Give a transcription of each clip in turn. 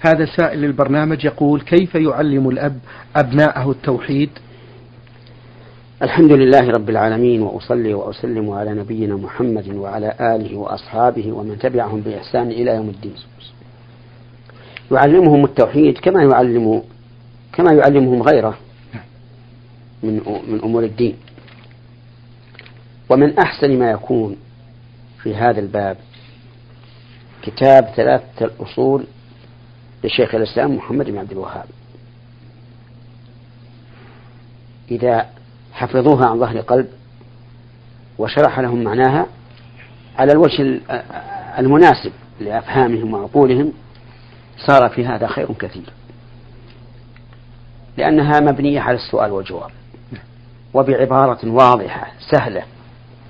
هذا سائل للبرنامج يقول كيف يعلم الأب أبناءه التوحيد؟ الحمد لله رب العالمين وأصلي وأسلم على نبينا محمد وعلى آله وأصحابه ومن تبعهم بإحسان إلى يوم الدين. يعلمهم التوحيد كما يعلم كما يعلمهم غيره من من أمور الدين. ومن أحسن ما يكون في هذا الباب كتاب ثلاثة الأصول لشيخ الإسلام محمد بن عبد الوهاب. إذا حفظوها عن ظهر قلب وشرح لهم معناها على الوجه المناسب لأفهامهم وعقولهم صار في هذا خير كثير. لأنها مبنية على السؤال والجواب وبعبارة واضحة سهلة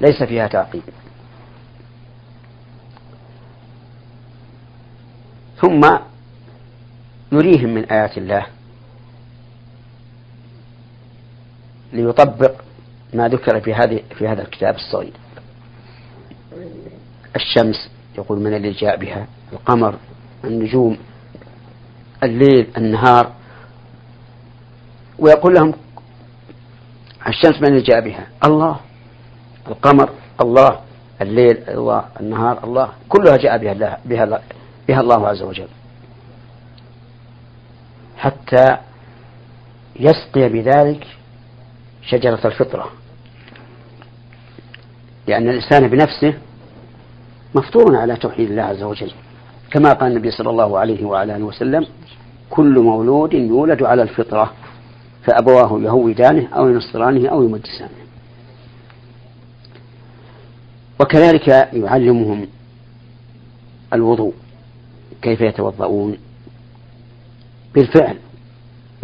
ليس فيها تعقيد ثم نريهم من آيات الله. ليطبق ما ذكر في هذه في هذا الكتاب الصغير. الشمس يقول من الذي جاء بها؟ القمر النجوم الليل النهار. ويقول لهم الشمس من الذي جاء بها؟ الله. القمر الله. الليل الله. النهار الله. كلها جاء بها الله بها, بها الله عز وجل. حتى يسقي بذلك شجرة الفطرة. لأن الإنسان بنفسه مفطور على توحيد الله عز وجل. كما قال النبي صلى الله عليه وعلى آله وسلم كل مولود يولد على الفطرة فأبواه يهودانه أو ينصرانه أو يمجسانه. وكذلك يعلمهم الوضوء كيف يتوضؤون بالفعل.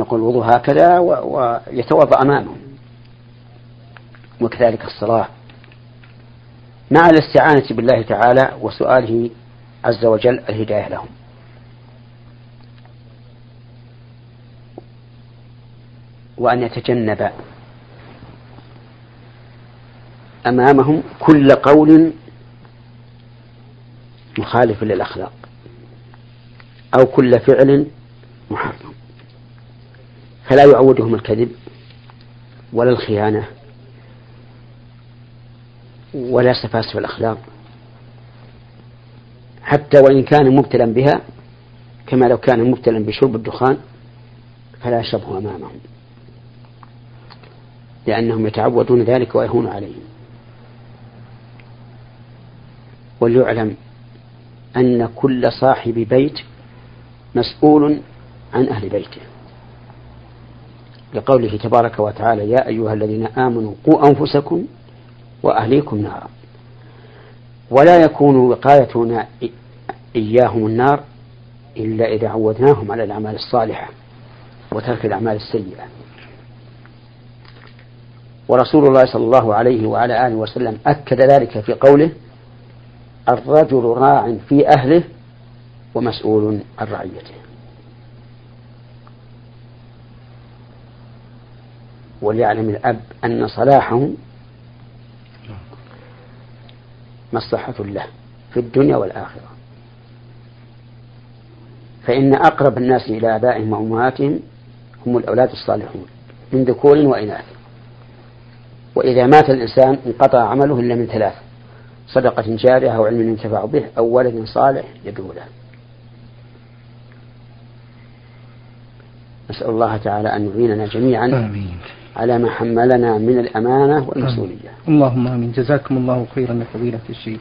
نقول الوضوء هكذا ويتوضأ أمامهم وكذلك الصلاة. مع الاستعانة بالله تعالى وسؤاله عز وجل الهداية لهم. وأن يتجنب أمامهم كل قول مخالف للأخلاق. أو كل فعل محرم. فلا يعودهم الكذب ولا الخيانة ولا سفاسف الأخلاق. حتى وإن كان مبتلا بها كما لو كان مبتلا بشرب الدخان فلا يشربه أمامهم. لأنهم يتعودون ذلك ويهون عليهم. وليعلم أن كل صاحب بيت مسؤول عن أهل بيته. لقوله تبارك وتعالى يا أيها الذين آمنوا قوا أنفسكم وأهليكم نارا. ولا يكون وقايتنا إياهم النار إلا إذا عودناهم على الأعمال الصالحة وترك الأعمال السيئة. ورسول الله صلى الله عليه وعلى آله وسلم أكد ذلك في قوله الرجل راع في أهله ومسؤول عن رعيته. وليعلم الأب أن صلاحهم مصلحة له في الدنيا والآخرة. فإن أقرب الناس إلى آبائهم وأمهاتهم هم الأولاد الصالحون من ذكور وإناث. وإذا مات الإنسان انقطع عمله إلا من ثلاث صدقة جارية أو علم ينتفع به أو ولد صالح يدعو له. نسأل الله تعالى أن يعيننا جميعا. آمين. على ما حملنا من الأمانة والمسؤولية اللهم آمين. جزاكم الله خيرا يا فضيلة الشيخ.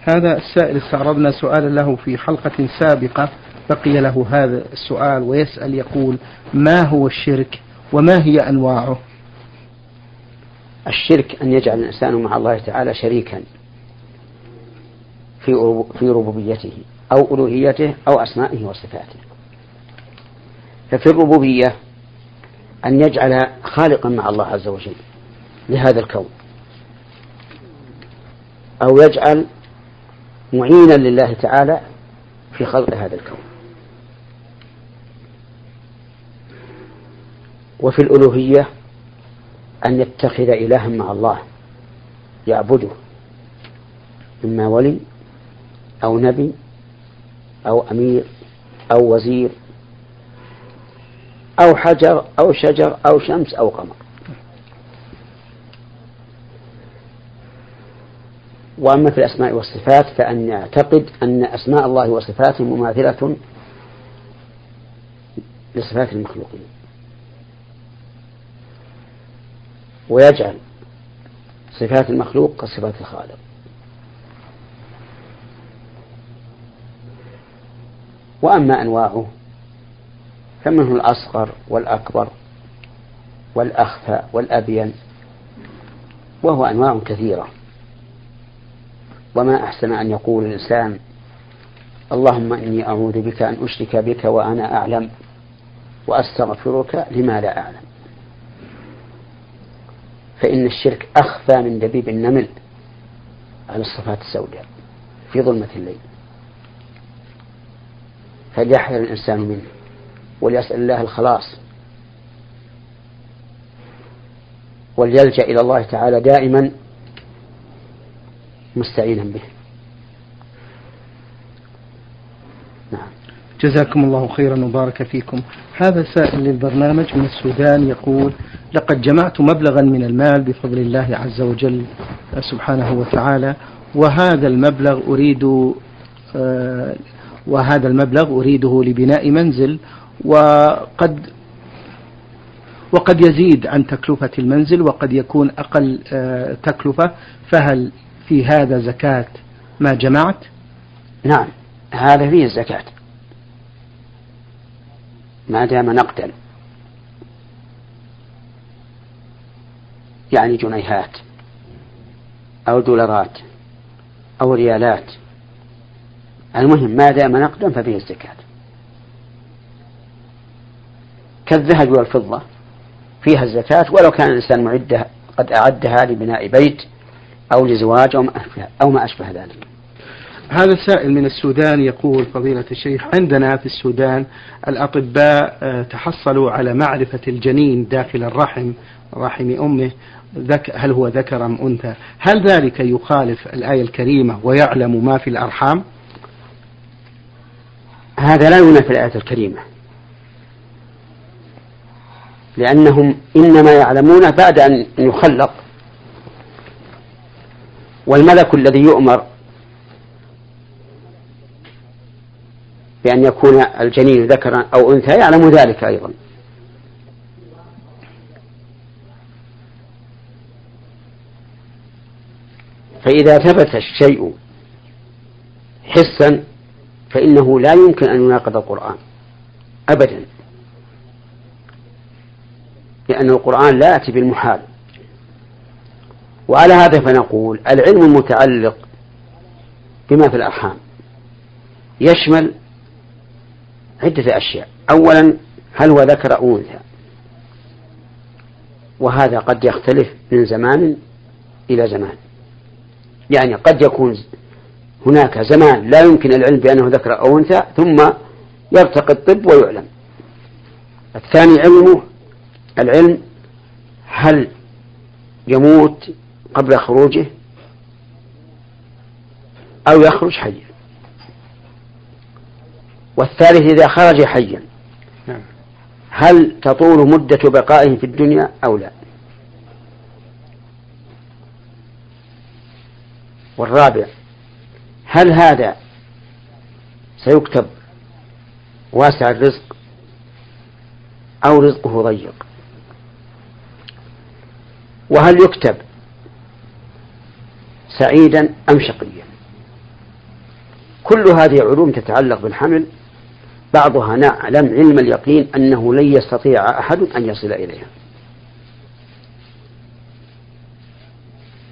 هذا السائل استعرضنا سؤالا له في حلقة سابقة. بقي له هذا السؤال ويسأل يقول ما هو الشرك وما هي أنواعه? الشرك أن يجعل الإنسان مع الله تعالى شريكا في في ربوبيته أو ألوهيته أو أسمائه وصفاته. ففي الربوبية أن يجعل خالقا مع الله عز وجل لهذا الكون. أو يجعل معينا لله تعالى في خلق هذا الكون. وفي الألوهية أن يتخذ إلها مع الله يعبده. إما ولي أو نبي أو أمير أو وزير أو حجر أو شجر أو شمس أو قمر. وأما في الأسماء والصفات فأن يعتقد أن أسماء الله وصفاته مماثلة لصفات المخلوقين. ويجعل صفات المخلوق كصفات الخالق. وأما أنواعه فمنه الأصغر والأكبر والأخفى والأبين وهو أنواع كثيرة. وما أحسن أن يقول الإنسان اللهم إني أعوذ بك أن أشرك بك وأنا أعلم وأستغفرك لما لا أعلم. فإن الشرك أخفى من دبيب النمل على الصفات السوداء في ظلمة الليل. فليحذر الإنسان منه. وليسأل الله الخلاص. وليلجأ إلى الله تعالى دائما مستعينا به. نعم. جزاكم الله خيرا وبارك فيكم. هذا سائل للبرنامج من السودان يقول لقد جمعت مبلغا من المال بفضل الله عز وجل سبحانه وتعالى وهذا المبلغ أريد آه، وهذا المبلغ أريده لبناء منزل وقد وقد يزيد عن تكلفة المنزل وقد يكون أقل آه، تكلفة. فهل في هذا زكاة ما جمعت؟ نعم هذا فيه الزكاة. ما دام نقدا. يعني جنيهات أو دولارات أو ريالات. المهم ما دام نقدا ففيه الزكاة. كالذهب والفضة فيها الزكاة ولو كان الإنسان معده قد أعدها لبناء بيت أو لزواج أو ما أشبه, أو ما أشبه ذلك. هذا السائل من السودان يقول فضيلة الشيخ عندنا في السودان الأطباء آه، تحصلوا على معرفة الجنين داخل الرحم رحم أمه هل هو ذكر أم أنثى؟ هل ذلك يخالف الآية الكريمة ويعلم ما في الأرحام؟ هذا لا ينافي الآية الكريمة. لأنهم إنما يعلمون بعد أن يخلق. والملك الذي يؤمر بأن يكون الجنين ذكرا أو أنثى يعلم ذلك أيضا. فإذا ثبت الشيء حسا فإنه لا يمكن أن يناقض القرآن أبدا. لأن القرآن لا يأتي بالمحال. وعلى هذا فنقول العلم المتعلق بما في الأرحام. يشمل عدة أشياء. أولا هل هو ذكر أو أنثى؟ وهذا قد يختلف من زمان إلى زمان. يعني قد يكون هناك زمان لا يمكن العلم بأنه ذكر أو أنثى ثم يرتقي الطب ويعلم. الثاني علمه العلم هل يموت قبل خروجه أو يخرج حيا؟ والثالث إذا خرج حيا نعم. هل تطول مدة بقائه في الدنيا أو لا؟ والرابع هل هذا سيكتب واسع الرزق أو رزقه ضيق؟ وهل يكتب سعيدا أم شقيا؟ كل هذه علوم تتعلق بالحمل بعضها نعلم علم اليقين أنه لن يستطيع أحد أن يصل إليها.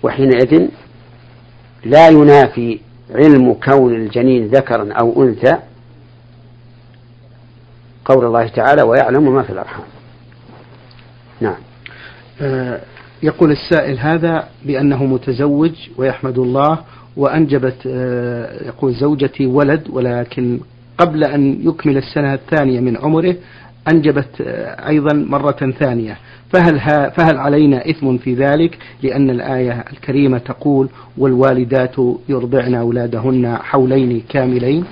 وحينئذ لا ينافي علم كون الجنين ذكرا أو أنثى قول الله تعالى ويعلم ما في الأرحام نعم. آه يقول السائل هذا بأنه متزوج ويحمد الله وأنجبت آه يقول زوجتي ولد ولكن قبل أن يكمل السنة الثانية من عمره أنجبت آه أيضا مرة ثانية. فهل, فهل علينا إثم في ذلك؟ لأن الآية الكريمة تقول والوالدات يرضعن أولادهن حولين كاملين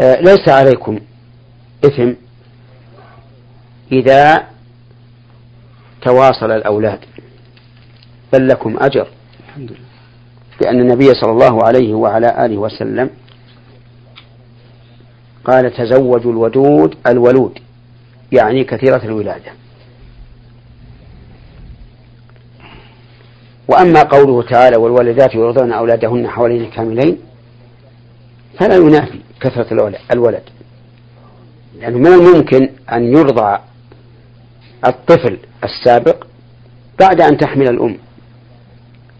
آه ليس عليكم إثم إذا تواصل الأولاد. بل لكم أجر. الحمد لله لأن النبي صلى الله عليه وعلى آله وسلم قال تزوجوا الودود الولود يعني كثيرة الولادة. وأما قوله تعالى والوالدات يرضون أولادهن حوالين كاملين فلا ينافي كثرة الولد. لأنه من الممكن أن يرضع الطفل السابق بعد أن تحمل الأم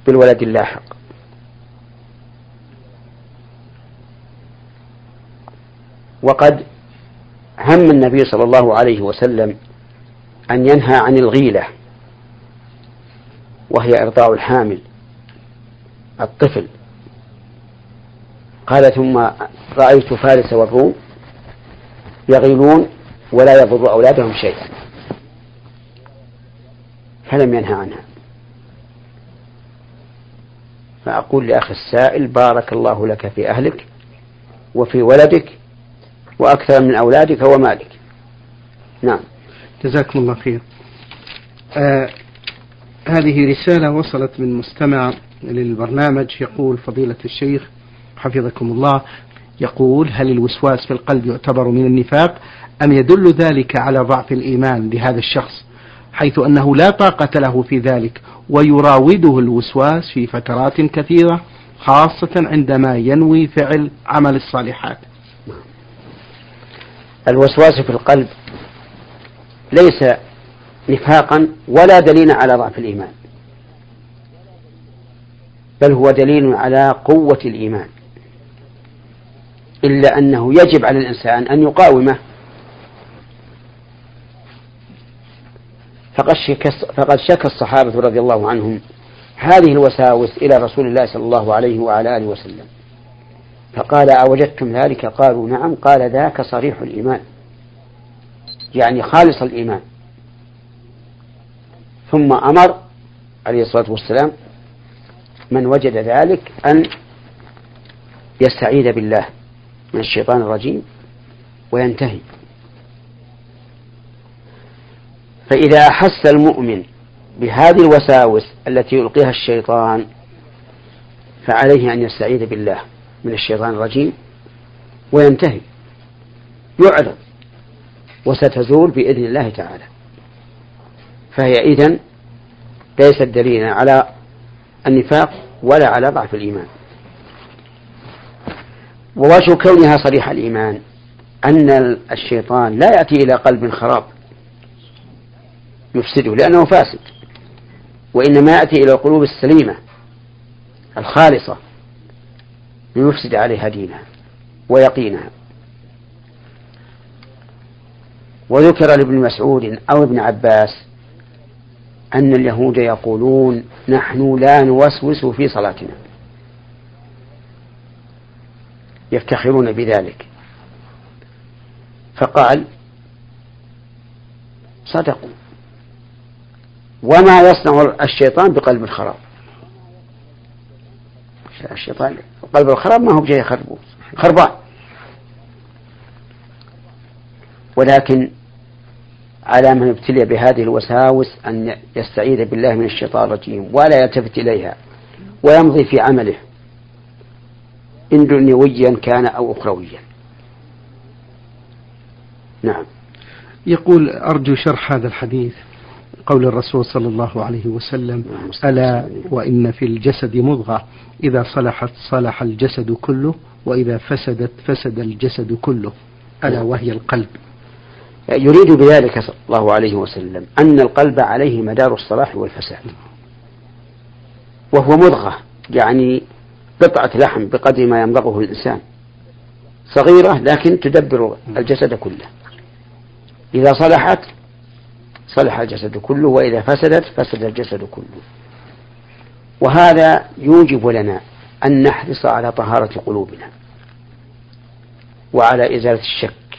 بالولد اللاحق. وقد هم النبي صلى الله عليه وسلم أن ينهى عن الغيلة وهي إرضاع الحامل الطفل. قال ثم رأيت فارس والروم يغيلون ولا يضر أولادهم شيئا. فلم ينهى عنها. فأقول لأخي السائل بارك الله لك في أهلك وفي ولدك وأكثر من أولادك ومالك. نعم. جزاكم الله خير. آه هذه رسالة وصلت من مستمع للبرنامج يقول فضيلة الشيخ حفظكم الله يقول هل الوسواس في القلب يعتبر من النفاق أم يدل ذلك على ضعف الإيمان لهذا الشخص؟ حيث أنه لا طاقة له في ذلك ويراوده الوسواس في فترات كثيرة خاصة عندما ينوي فعل عمل الصالحات. الوسواس في القلب ليس نفاقا ولا دليل على ضعف الإيمان بل هو دليل على قوة الإيمان. إلا أنه يجب على الإنسان أن يقاومه فقد شك فقد شك الصحابة رضي الله عنهم هذه الوساوس إلى رسول الله صلى الله عليه وعلى آله وسلم. فقال أوجدتم ذلك؟ قالوا نعم. قال ذاك صريح الإيمان. يعني خالص الإيمان. ثم أمر عليه الصلاة والسلام من وجد ذلك أن يستعيذ بالله من الشيطان الرجيم وينتهي. فإذا أحس المؤمن بهذه الوساوس التي يلقيها الشيطان فعليه أن يستعيذ بالله من الشيطان الرجيم وينتهي يعرض وستزول بإذن الله تعالى. فهي إذن ليست دليلا على النفاق ولا على ضعف الإيمان. ووجه كونها صريح الإيمان أن الشيطان لا يأتي إلى قلب خراب. يفسده لأنه فاسد. وإنما يأتي إلى القلوب السليمة الخالصة ليفسد عليها دينها ويقينها. وذكر لابن مسعود أو ابن عباس أن اليهود يقولون نحن لا نوسوس في صلاتنا. يفتخرون بذلك. فقال صدقوا. وما يصنع الشيطان بقلب الخراب. الشيطان قلب الخراب ما هو بشيء يخربه خربان. ولكن على من ابتلي بهذه الوساوس أن يستعيذ بالله من الشيطان الرجيم ولا يلتفت إليها ويمضي في عمله. إن دنيويا كان أو أخرويا. نعم. يقول أرجو شرح هذا الحديث. قول الرسول صلى الله عليه وسلم ألا وإن في الجسد مضغة إذا صلحت صلح الجسد كله وإذا فسدت فسد الجسد كله. ألا وهي القلب. يريد بذلك صلى الله عليه وسلم أن القلب عليه مدار الصلاح والفساد. وهو مضغة يعني قطعة لحم بقدر ما يمضغه الإنسان. صغيرة لكن تدبر الجسد كله. إذا صلحت صلح الجسد كله وإذا فسدت فسد الجسد كله. وهذا يوجب لنا أن نحرص على طهارة قلوبنا وعلى إزالة الشك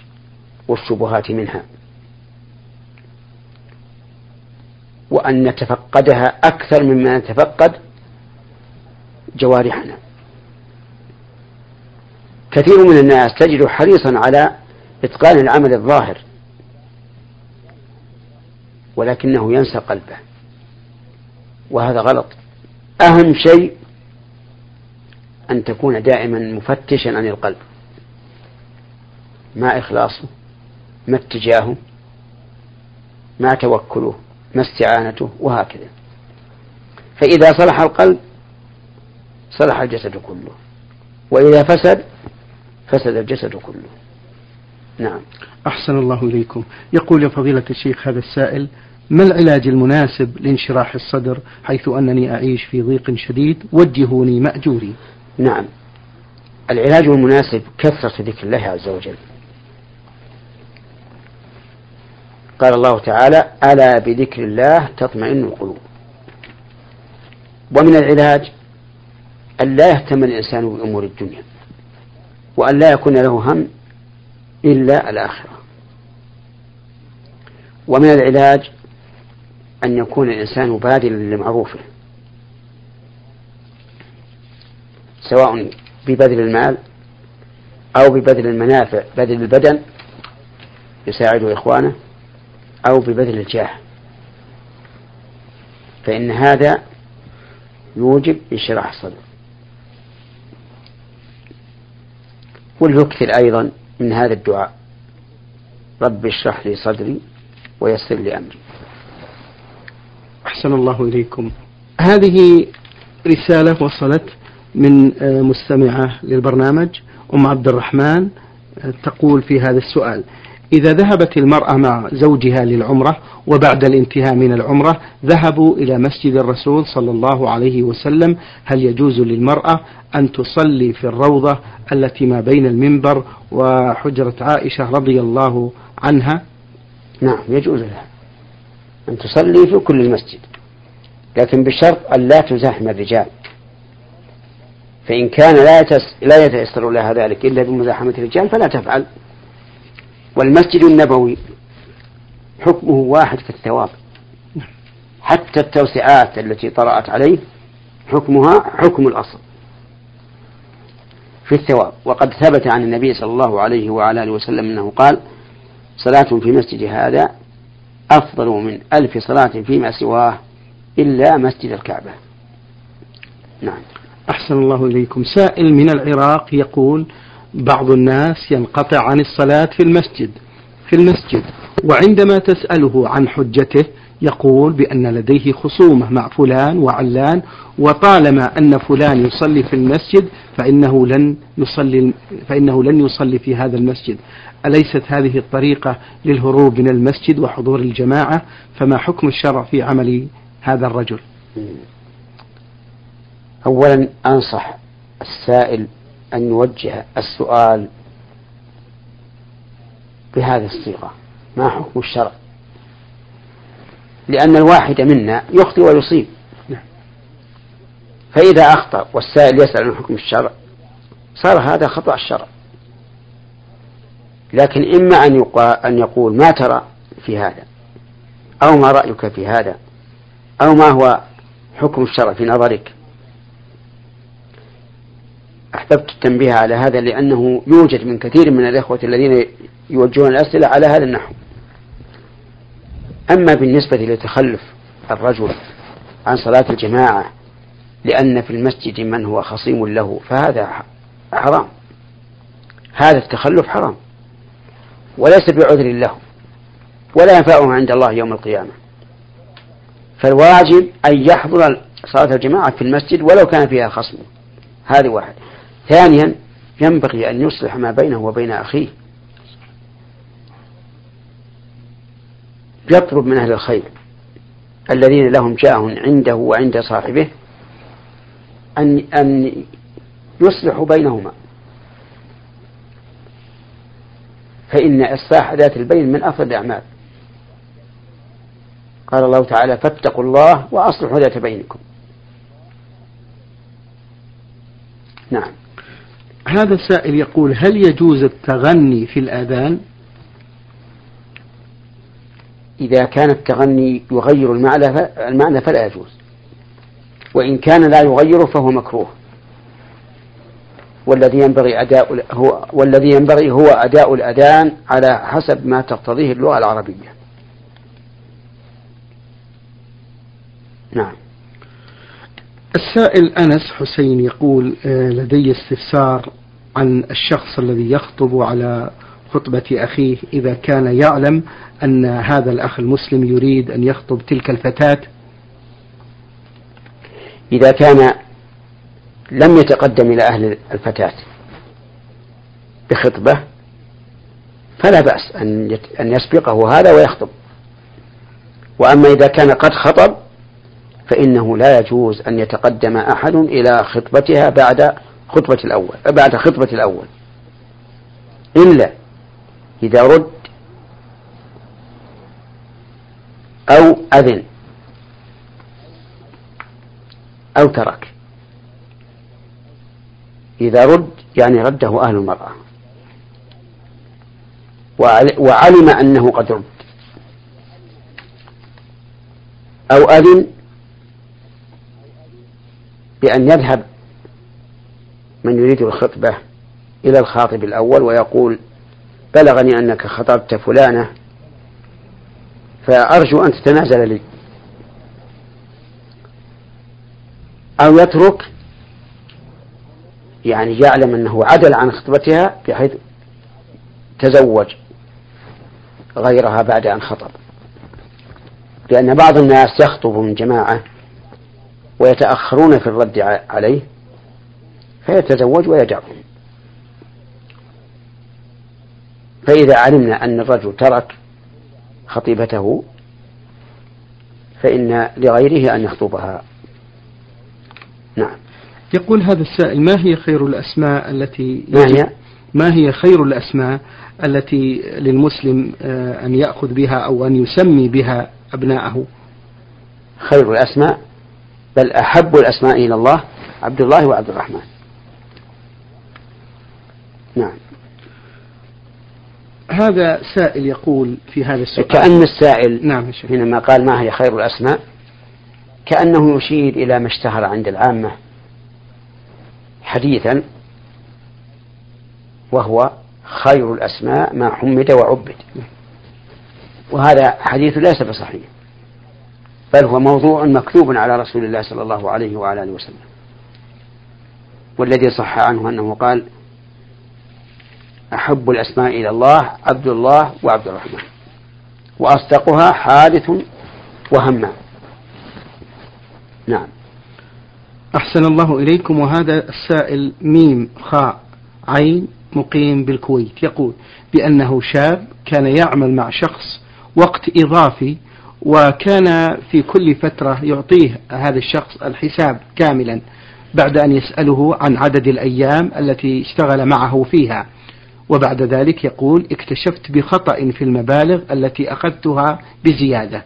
والشبهات منها وأن نتفقدها أكثر مما نتفقد جوارحنا. كثير من الناس تجد حريصا على إتقان العمل الظاهر ولكنه ينسى قلبه. وهذا غلط. أهم شيء أن تكون دائما مفتشا عن القلب. ما إخلاصه ما اتجاهه ما توكله ما استعانته وهكذا. فإذا صلح القلب صلح الجسد كله. وإذا فسد فسد الجسد كله. نعم. أحسن الله إليكم. يقول يا فضيلة الشيخ هذا السائل ما العلاج المناسب لانشراح الصدر حيث أنني أعيش في ضيق شديد؟ وجهوني مأجوري. نعم. العلاج المناسب كثرة ذكر الله عز وجل. قال الله تعالى ألا بذكر الله تطمئن القلوب. ومن العلاج أن لا يهتم الإنسان بأمور الدنيا وأن لا يكون له هم إلا الآخرة. ومن العلاج أن يكون الإنسان بادلا لمعروفه. سواء ببذل المال أو ببذل المنافع بذل البدن يساعد إخوانه أو ببذل الجاه. فإن هذا يوجب انشراح الصدر. وليكثر أيضا من هذا الدعاء. رب اشرح لي صدري ويسر لي أمري. أحسن الله إليكم. هذه رسالة وصلت من آه، مستمعة للبرنامج أم عبد الرحمن آه، تقول في هذا السؤال إذا ذهبت المرأة مع زوجها للعمرة وبعد الانتهاء من العمرة ذهبوا إلى مسجد الرسول صلى الله عليه وسلم. هل يجوز للمرأة أن تصلي في الروضة التي ما بين المنبر وحجرة عائشة رضي الله عنها؟ نعم يجوز لها أن تصلي في كل المسجد لكن بشرط أن لا تزاحم الرجال. فإن كان لا لا يتيسر لها ذلك إلا بمزاحمة الرجال فلا تفعل. والمسجد النبوي حكمه واحد في الثواب. حتى التوسعات التي طرأت عليه حكمها حكم الأصل في الثواب. وقد ثبت عن النبي صلى الله عليه وعلى آله وسلم أنه قال صلاة في مسجد هذا أفضل من ألف صلاة فيما سواه إلا مسجد الكعبة. نعم. أحسن الله إليكم. سائل من العراق يقول بعض الناس ينقطع عن الصلاة في المسجد في المسجد. وعندما تسأله عن حجته يقول بأن لديه خصومة مع فلان وعلان وطالما أن فلان يصلي في المسجد فإنه لن يصلي فإنه لن يصلي في هذا المسجد. أليست هذه الطريقة للهروب من المسجد وحضور الجماعة؟ فما حكم الشرع في عمل هذا الرجل؟ أولا أنصح السائل أن يوجه السؤال بهذه الصيغة. ما حكم الشرع؟ لأن الواحد منا يخطئ ويصيب. فإذا أخطأ والسائل يسأل عن حكم الشرع صار هذا خطأ الشرع. لكن إما أن أن يقول ما ترى في هذا أو ما رأيك في هذا أو ما هو حكم الشرع في نظرك. أحببت التنبيه على هذا لأنه يوجد من كثير من الإخوة الذين يوجهون الأسئلة على هذا النحو. أما بالنسبة لتخلف الرجل عن صلاة الجماعة لأن في المسجد من هو خصيم له فهذا حرام. هذا التخلف حرام. وليس بعذر له. ولا ينفعه عند الله يوم القيامة. فالواجب أن يحضر صلاة الجماعة في المسجد ولو كان فيها خصم. هذه واحد ثانيا ينبغي أن يصلح ما بينه وبين أخيه. يطلب من أهل الخير الذين لهم جاه عنده وعند صاحبه أن أن يصلحوا بينهما. فإن إصلاح ذات البين من أفضل الأعمال. قال الله تعالى فاتقوا الله وأصلحوا ذات بينكم. نعم. هذا السائل يقول هل يجوز التغني في الآذان إذا كان التغني يغير المعنى المعنى فلا يجوز وإن كان لا يغيره فهو مكروه والذي ينبغي أداء هو والذي ينبغي هو أداء الأذان على حسب ما تقتضيه اللغة العربية. نعم. السائل أنس حسين يقول آه، لدي استفسار عن الشخص الذي يخطب على خطبة أخيه إذا كان يعلم أن هذا الأخ المسلم يريد أن يخطب تلك الفتاة. إذا كان لم يتقدم إلى أهل الفتاة بخطبة فلا بأس أن أن يسبقه هذا ويخطب. وأما إذا كان قد خطب فإنه لا يجوز أن يتقدم أحد إلى خطبتها بعد خطبة الأول بعد خطبة الأول. إلا إذا رد أو أذن أو ترك. إذا رد يعني رده أهل المرأة. وعلم أنه قد رد. أو أذن بأن يذهب من يريد الخطبة إلى الخاطب الأول ويقول بلغني أنك خطبت فلانة فأرجو أن تتنازل لي. أو يترك يعني يعلم أنه عدل عن خطبتها بحيث تزوج غيرها بعد أن خطب. لأن بعض الناس يخطب من جماعة ويتأخرون في الرد عليه فيتزوج ويدعهم فإذا علمنا أن الرجل ترك خطيبته فإن لغيره أن يخطبها. نعم. يقول هذا السائل ما هي خير الأسماء التي ما هي؟ ما هي خير الأسماء التي للمسلم آه، أن يأخذ بها أو أن يسمي بها أبناءه؟ خير الأسماء؟ بل أحب الأسماء إلى الله عبد الله وعبد الرحمن. نعم. هذا سائل يقول في هذا السؤال. كأن السائل نعم حينما قال ما هي خير الأسماء كأنه يشير إلى ما اشتهر عند العامة حديثا وهو خير الأسماء ما حمد وعبد. وهذا حديث ليس بصحيح. بل هو موضوع مكتوب على رسول الله صلى الله عليه وعلى آله وسلم. والذي صح عنه أنه قال أحب الأسماء إلى الله عبد الله وعبد الرحمن. وأصدقها حادث وهمام. نعم. أحسن الله إليكم وهذا السائل ميم خاء عين مقيم بالكويت يقول بأنه شاب كان يعمل مع شخص وقت إضافي وكان في كل فترة يعطيه هذا الشخص الحساب كاملا بعد أن يسأله عن عدد الأيام التي اشتغل معه فيها. وبعد ذلك يقول اكتشفت بخطأ في المبالغ التي أخذتها بزيادة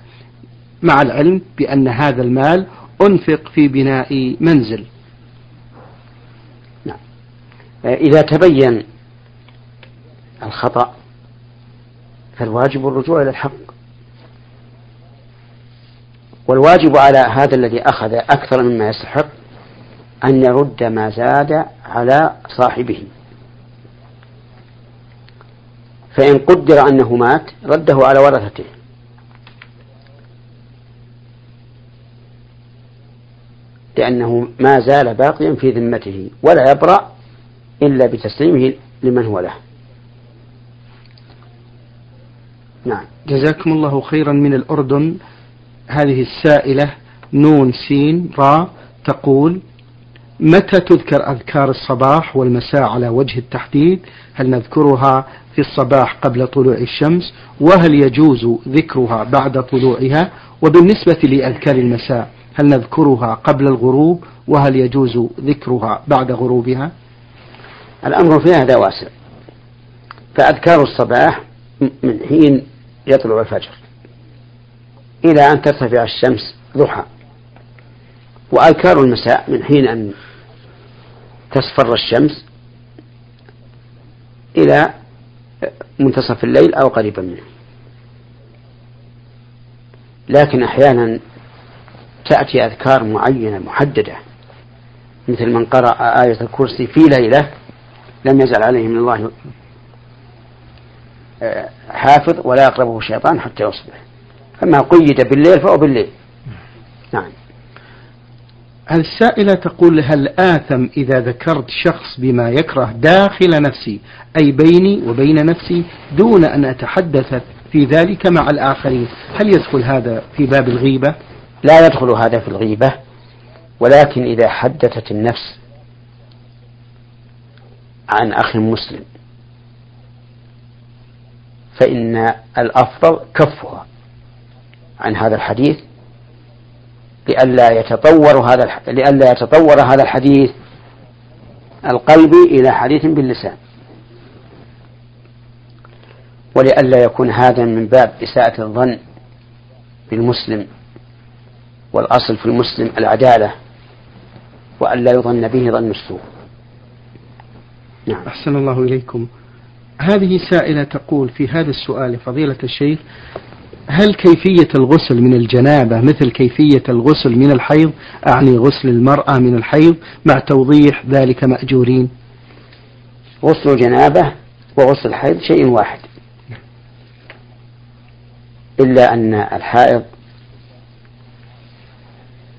مع العلم بأن هذا المال أنفق في بناء منزل. نعم. إذا تبين الخطأ فالواجب الرجوع إلى الحق. والواجب على هذا الذي أخذ أكثر مما يستحق أن يرد ما زاد على صاحبه. فإن قدر أنه مات رده على ورثته. لأنه ما زال باقيا في ذمته ولا يبرأ إلا بتسليمه لمن هو له. نعم. جزاكم الله خيرا من الأردن. هذه السائلة نون سين را تقول متى تذكر أذكار الصباح والمساء على وجه التحديد؟ هل نذكرها في الصباح قبل طلوع الشمس؟ وهل يجوز ذكرها بعد طلوعها؟ وبالنسبة لأذكار المساء هل نذكرها قبل الغروب؟ وهل يجوز ذكرها بعد غروبها؟ الأمر في هذا واسع. فأذكار الصباح من حين يطلع الفجر. إلى أن ترتفع الشمس ضحى. وأذكار المساء من حين أن تصفر الشمس إلى منتصف الليل أو قريبا منه. لكن أحيانا تأتي أذكار معينة محددة مثل من قرأ آية الكرسي في ليلة لم يزل عليه من الله آه، حافظ ولا يقربه شيطان حتى يصبح. فما قيد بالليل فهو بالليل. نعم. السائلة تقول هل آثم إذا ذكرت شخص بما يكره داخل نفسي أي بيني وبين نفسي دون أن أتحدث في ذلك مع الآخرين؟ هل يدخل هذا في باب الغيبة؟ لا يدخل هذا في الغيبة ولكن إذا حدثت النفس عن أخ مسلم فإن الأفضل كفها. عن هذا الحديث لئلا يتطور هذا لئلا يتطور هذا الحديث القلبي إلى حديث باللسان. ولئلا يكون هذا من باب إساءة الظن بالمسلم والأصل في المسلم العدالة وأن لا يظن به ظن السوء. نعم. أحسن الله إليكم. هذه سائلة تقول في هذا السؤال فضيلة الشيخ هل كيفية الغسل من الجنابة مثل كيفية الغسل من الحيض؟ أعني غسل المرأة من الحيض مع توضيح ذلك مأجورين. غسل الجنابة وغسل الحيض شيء واحد. إلا أن الحائض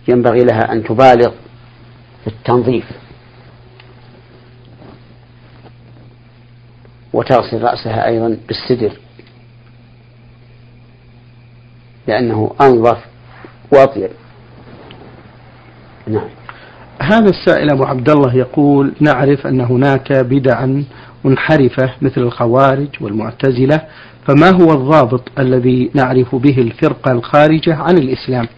ينبغي لها أن تبالغ في التنظيف وتغسل رأسها أيضا بالسدر. لأنه أنظف وأطيب. نعم. هذا السائل أبو عبد الله يقول نعرف أن هناك بدعا منحرفة مثل الخوارج والمعتزلة فما هو الضابط الذي نعرف به الفرقة الخارجة عن الإسلام؟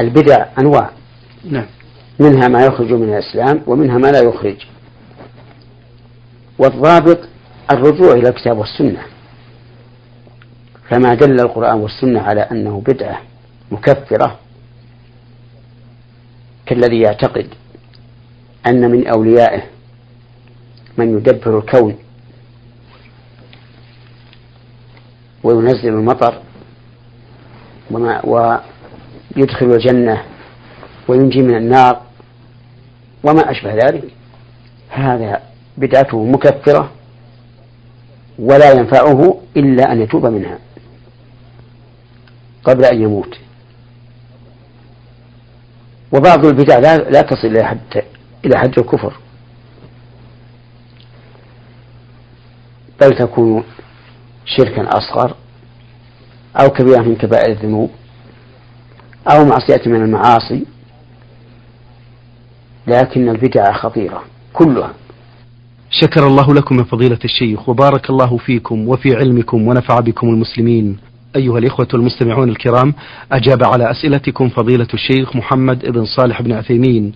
البدع أنواع. نعم. منها ما يخرج من الإسلام ومنها ما لا يخرج. والضابط الرجوع إلى الكتاب والسنة. فما دل القرآن والسنة على أنه بدعة مكفرة كالذي يعتقد أن من أوليائه من يدبر الكون وينزل المطر وما ويدخل الجنة وينجي من النار وما أشبه ذلك. هذا بدعته مكفرة ولا ينفعه إلا أن يتوب منها. قبل أن يموت. وبعض البدع لا, لا تصل إلى حد إلى حد الكفر. بل تكون شركا أصغر أو كبيرة من كبائر الذنوب أو معصية من المعاصي. لكن البدع خطيرة كلها. شكر الله لكم يا فضيلة الشيخ وبارك الله فيكم وفي علمكم ونفع بكم المسلمين. أيها الإخوة المستمعون الكرام أجاب على أسئلتكم فضيلة الشيخ محمد بن صالح بن عثيمين